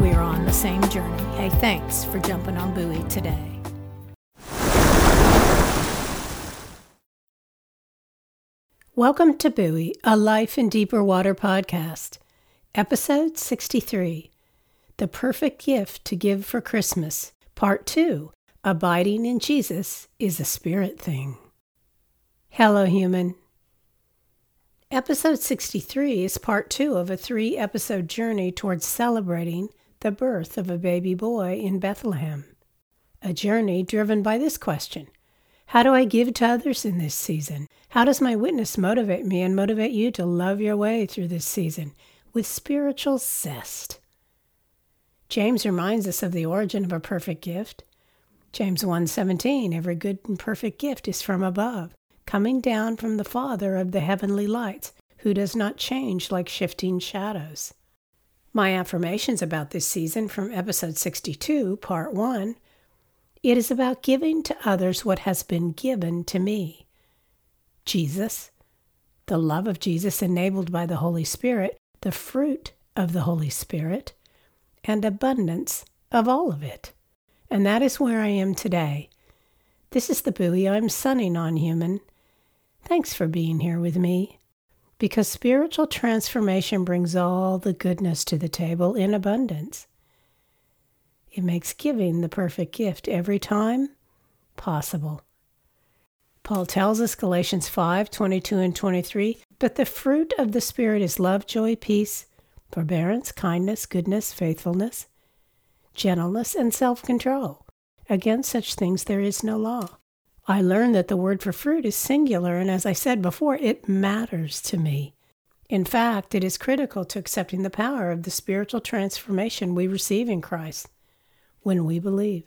we are on the same journey. Hey, thanks for jumping on Buoy today. Welcome to Buoy, a Life in Deeper Water podcast, episode 63 The Perfect Gift to Give for Christmas, part 2 Abiding in Jesus is a Spirit Thing. Hello, human. Episode 63 is part two of a three episode journey towards celebrating the birth of a baby boy in Bethlehem. A journey driven by this question How do I give to others in this season? How does my witness motivate me and motivate you to love your way through this season with spiritual zest? James reminds us of the origin of a perfect gift. James 1:17 Every good and perfect gift is from above, coming down from the Father of the heavenly lights, who does not change like shifting shadows. My affirmations about this season from episode 62, part 1 it is about giving to others what has been given to me. Jesus, the love of Jesus enabled by the Holy Spirit, the fruit of the Holy Spirit, and abundance of all of it. And that is where I am today. This is the buoy I'm sunning on, human. Thanks for being here with me because spiritual transformation brings all the goodness to the table in abundance. It makes giving the perfect gift every time possible. Paul tells us Galatians 5 22 and 23 But the fruit of the Spirit is love, joy, peace, forbearance, kindness, goodness, faithfulness, gentleness, and self control. Against such things there is no law. I learned that the word for fruit is singular, and as I said before, it matters to me. In fact, it is critical to accepting the power of the spiritual transformation we receive in Christ when we believe.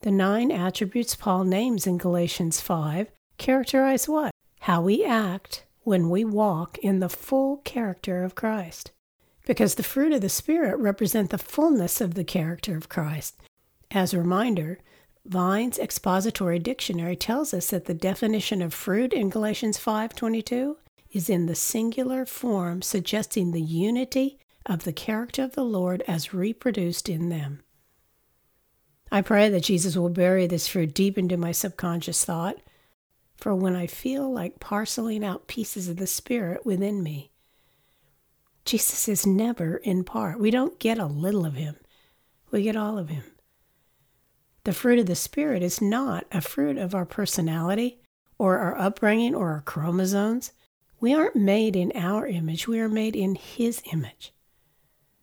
The nine attributes Paul names in Galatians 5 characterize what? How we act when we walk in the full character of Christ. Because the fruit of the Spirit represent the fullness of the character of Christ. As a reminder, Vine's expository dictionary tells us that the definition of fruit in Galatians 5:22 is in the singular form suggesting the unity of the character of the Lord as reproduced in them. I pray that Jesus will bury this fruit deep into my subconscious thought, for when I feel like parceling out pieces of the Spirit within me. Jesus is never in part. We don't get a little of him, we get all of him. The fruit of the Spirit is not a fruit of our personality or our upbringing or our chromosomes. We aren't made in our image, we are made in His image.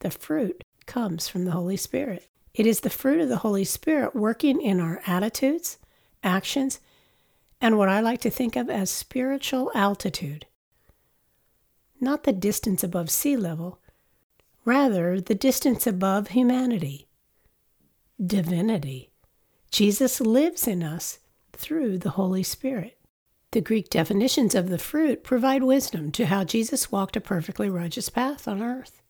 The fruit comes from the Holy Spirit. It is the fruit of the Holy Spirit working in our attitudes, actions, and what I like to think of as spiritual altitude. Not the distance above sea level, rather, the distance above humanity, divinity. Jesus lives in us through the Holy Spirit. The Greek definitions of the fruit provide wisdom to how Jesus walked a perfectly righteous path on earth.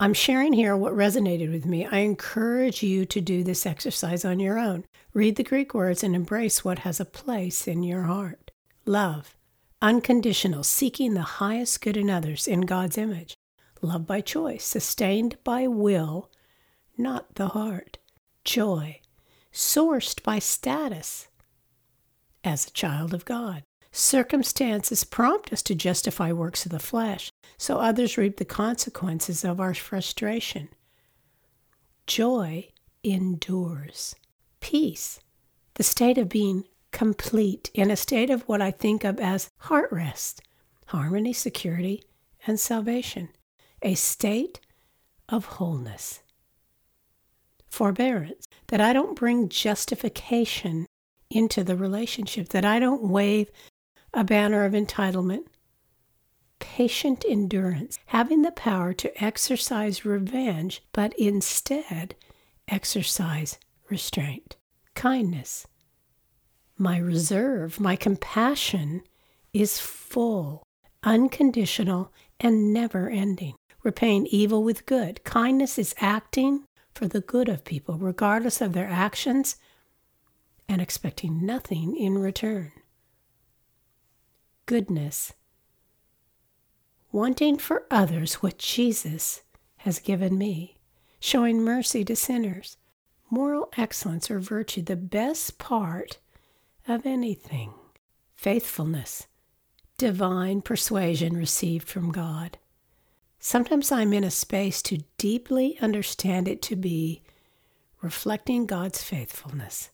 I'm sharing here what resonated with me. I encourage you to do this exercise on your own. Read the Greek words and embrace what has a place in your heart. Love, unconditional, seeking the highest good in others in God's image. Love by choice, sustained by will, not the heart. Joy, sourced by status as a child of God. Circumstances prompt us to justify works of the flesh, so others reap the consequences of our frustration. Joy endures. Peace the state of being complete, in a state of what I think of as heart rest, harmony, security, and salvation, a state of wholeness. Forbearance, that I don't bring justification into the relationship, that I don't wave a banner of entitlement. Patient endurance, having the power to exercise revenge, but instead exercise restraint. Kindness, my reserve, my compassion is full, unconditional, and never ending. Repaying evil with good. Kindness is acting for the good of people, regardless of their actions, and expecting nothing in return. Goodness. Wanting for others what Jesus has given me, showing mercy to sinners. Moral excellence or virtue, the best part of anything. Faithfulness, divine persuasion received from God. Sometimes I'm in a space to deeply understand it to be reflecting God's faithfulness,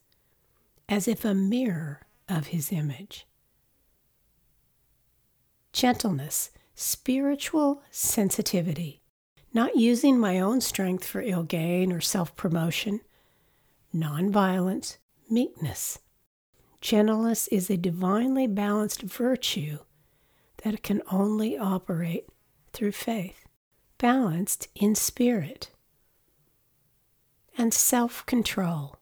as if a mirror of His image. Gentleness, spiritual sensitivity, not using my own strength for ill gain or self promotion, nonviolence, meekness, Gentleness is a divinely balanced virtue that can only operate through faith, balanced in spirit. And self control.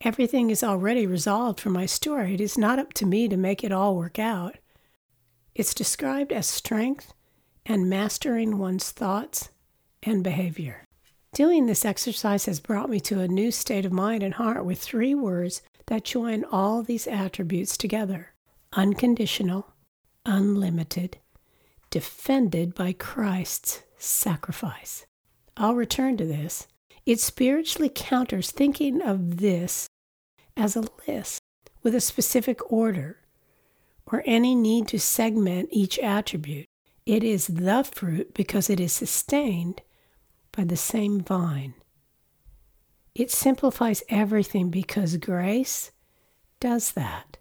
Everything is already resolved for my story. It is not up to me to make it all work out. It's described as strength and mastering one's thoughts and behavior. Doing this exercise has brought me to a new state of mind and heart with three words that join all these attributes together unconditional, unlimited, defended by Christ's sacrifice. I'll return to this. It spiritually counters thinking of this as a list with a specific order or any need to segment each attribute. It is the fruit because it is sustained by the same vine. It simplifies everything because grace does that.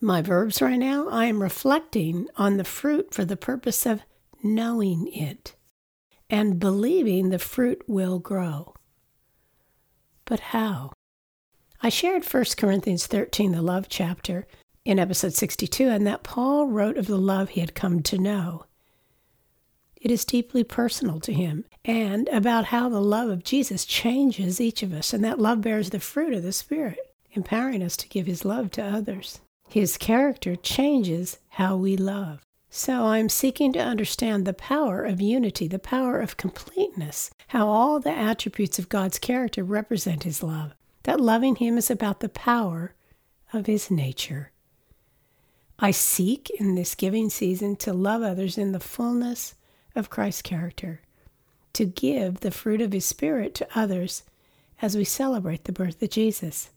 My verbs right now, I am reflecting on the fruit for the purpose of knowing it and believing the fruit will grow. But how? I shared 1 Corinthians 13, the love chapter, in episode 62, and that Paul wrote of the love he had come to know. It is deeply personal to him, and about how the love of Jesus changes each of us, and that love bears the fruit of the Spirit, empowering us to give his love to others. His character changes how we love. So I'm seeking to understand the power of unity, the power of completeness, how all the attributes of God's character represent his love. That loving him is about the power of his nature. I seek in this giving season to love others in the fullness of Christ's character, to give the fruit of His Spirit to others as we celebrate the birth of Jesus.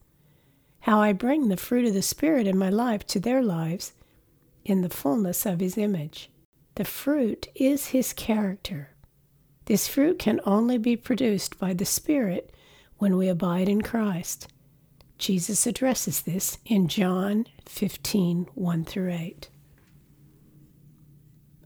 How I bring the fruit of the Spirit in my life to their lives in the fullness of His image. The fruit is His character. This fruit can only be produced by the Spirit when we abide in Christ. Jesus addresses this in John 15 1 through 8.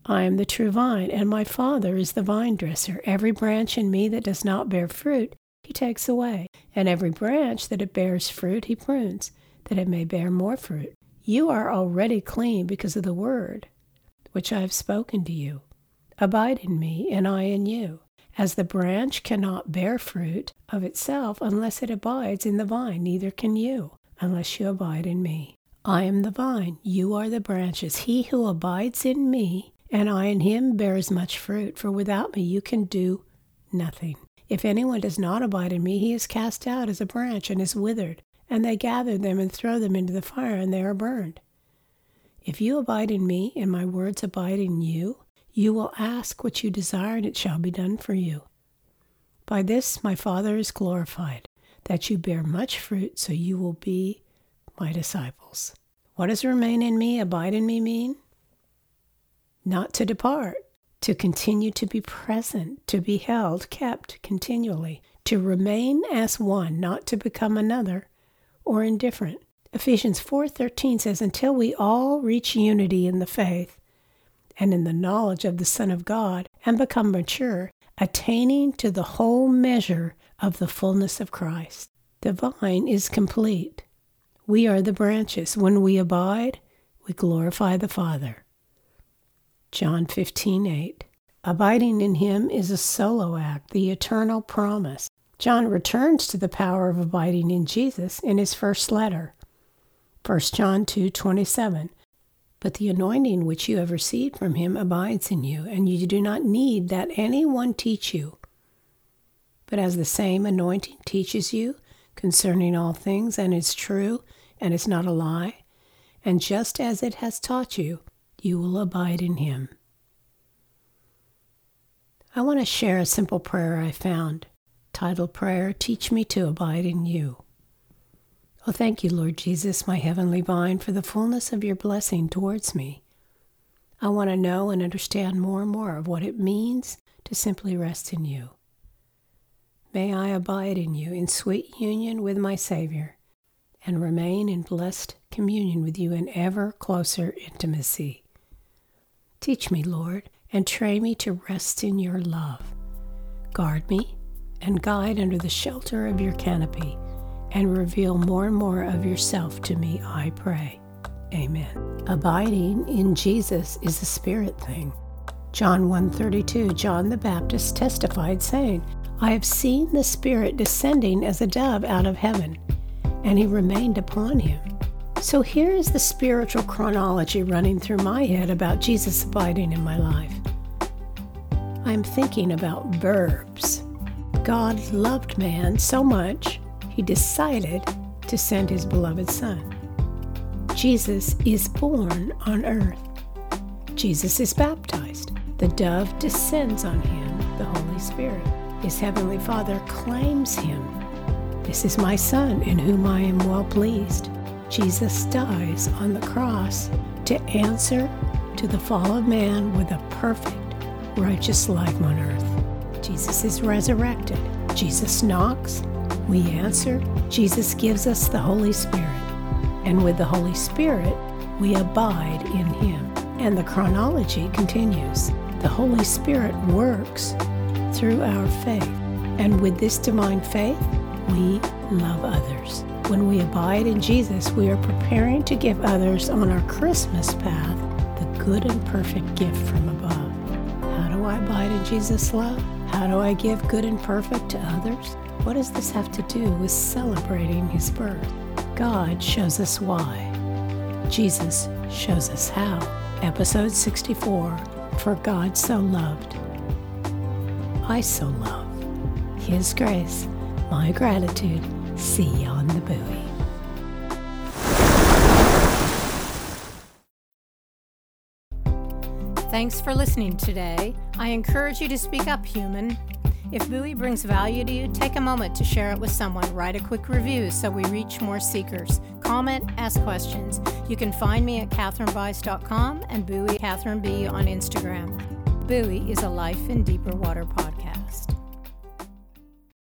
I am the true vine, and my Father is the vine dresser. Every branch in me that does not bear fruit, he takes away, and every branch that it bears fruit, he prunes, that it may bear more fruit. You are already clean because of the word which I have spoken to you. Abide in me, and I in you. As the branch cannot bear fruit of itself unless it abides in the vine, neither can you unless you abide in me. I am the vine, you are the branches. He who abides in me and I in him bears much fruit, for without me you can do nothing. If anyone does not abide in me, he is cast out as a branch and is withered, and they gather them and throw them into the fire, and they are burned. If you abide in me, and my words abide in you, you will ask what you desire, and it shall be done for you. By this my Father is glorified, that you bear much fruit, so you will be my disciples. What does remain in me, abide in me mean? not to depart, to continue to be present, to be held, kept continually, to remain as one, not to become another, or indifferent. Ephesians 4:13 says until we all reach unity in the faith and in the knowledge of the Son of God and become mature, attaining to the whole measure of the fullness of Christ. The vine is complete. We are the branches. When we abide, we glorify the Father. John 15:8. Abiding in him is a solo act, the eternal promise. John returns to the power of abiding in Jesus in his first letter. 1 John 2:27 But the anointing which you have received from him abides in you, and you do not need that anyone teach you. But as the same anointing teaches you concerning all things and is true and is not a lie, and just as it has taught you, you will abide in him. I want to share a simple prayer I found titled Prayer Teach Me to Abide in You. Oh, thank you, Lord Jesus, my heavenly vine, for the fullness of your blessing towards me. I want to know and understand more and more of what it means to simply rest in you. May I abide in you in sweet union with my Savior and remain in blessed communion with you in ever closer intimacy. Teach me, Lord, and train me to rest in your love. Guard me and guide under the shelter of your canopy and reveal more and more of yourself to me, I pray. Amen. Abiding in Jesus is a spirit thing. John 1:32 John the Baptist testified saying, I have seen the Spirit descending as a dove out of heaven, and he remained upon him. So here is the spiritual chronology running through my head about Jesus abiding in my life. I'm thinking about verbs. God loved man so much he decided to send his beloved Son. Jesus is born on earth. Jesus is baptized. The dove descends on him, the Holy Spirit. His heavenly Father claims him. This is my Son, in whom I am well pleased. Jesus dies on the cross to answer to the fall of man with a perfect, righteous life on earth. Jesus is resurrected. Jesus knocks. We answer. Jesus gives us the Holy Spirit. And with the Holy Spirit, we abide in Him. And the chronology continues. The Holy Spirit works through our faith. And with this divine faith, we love others. When we abide in Jesus, we are preparing to give others on our Christmas path the good and perfect gift from above. How do I abide in Jesus' love? How do I give good and perfect to others? What does this have to do with celebrating his birth? God shows us why. Jesus shows us how. Episode 64 For God So Loved. I so love. His grace, my gratitude. See you on the buoy. Thanks for listening today. I encourage you to speak up, human. If Buoy brings value to you, take a moment to share it with someone. Write a quick review so we reach more seekers. Comment, ask questions. You can find me at kathrynbise.com and Buoy Kathryn B on Instagram. Buoy is a Life in Deeper Water podcast.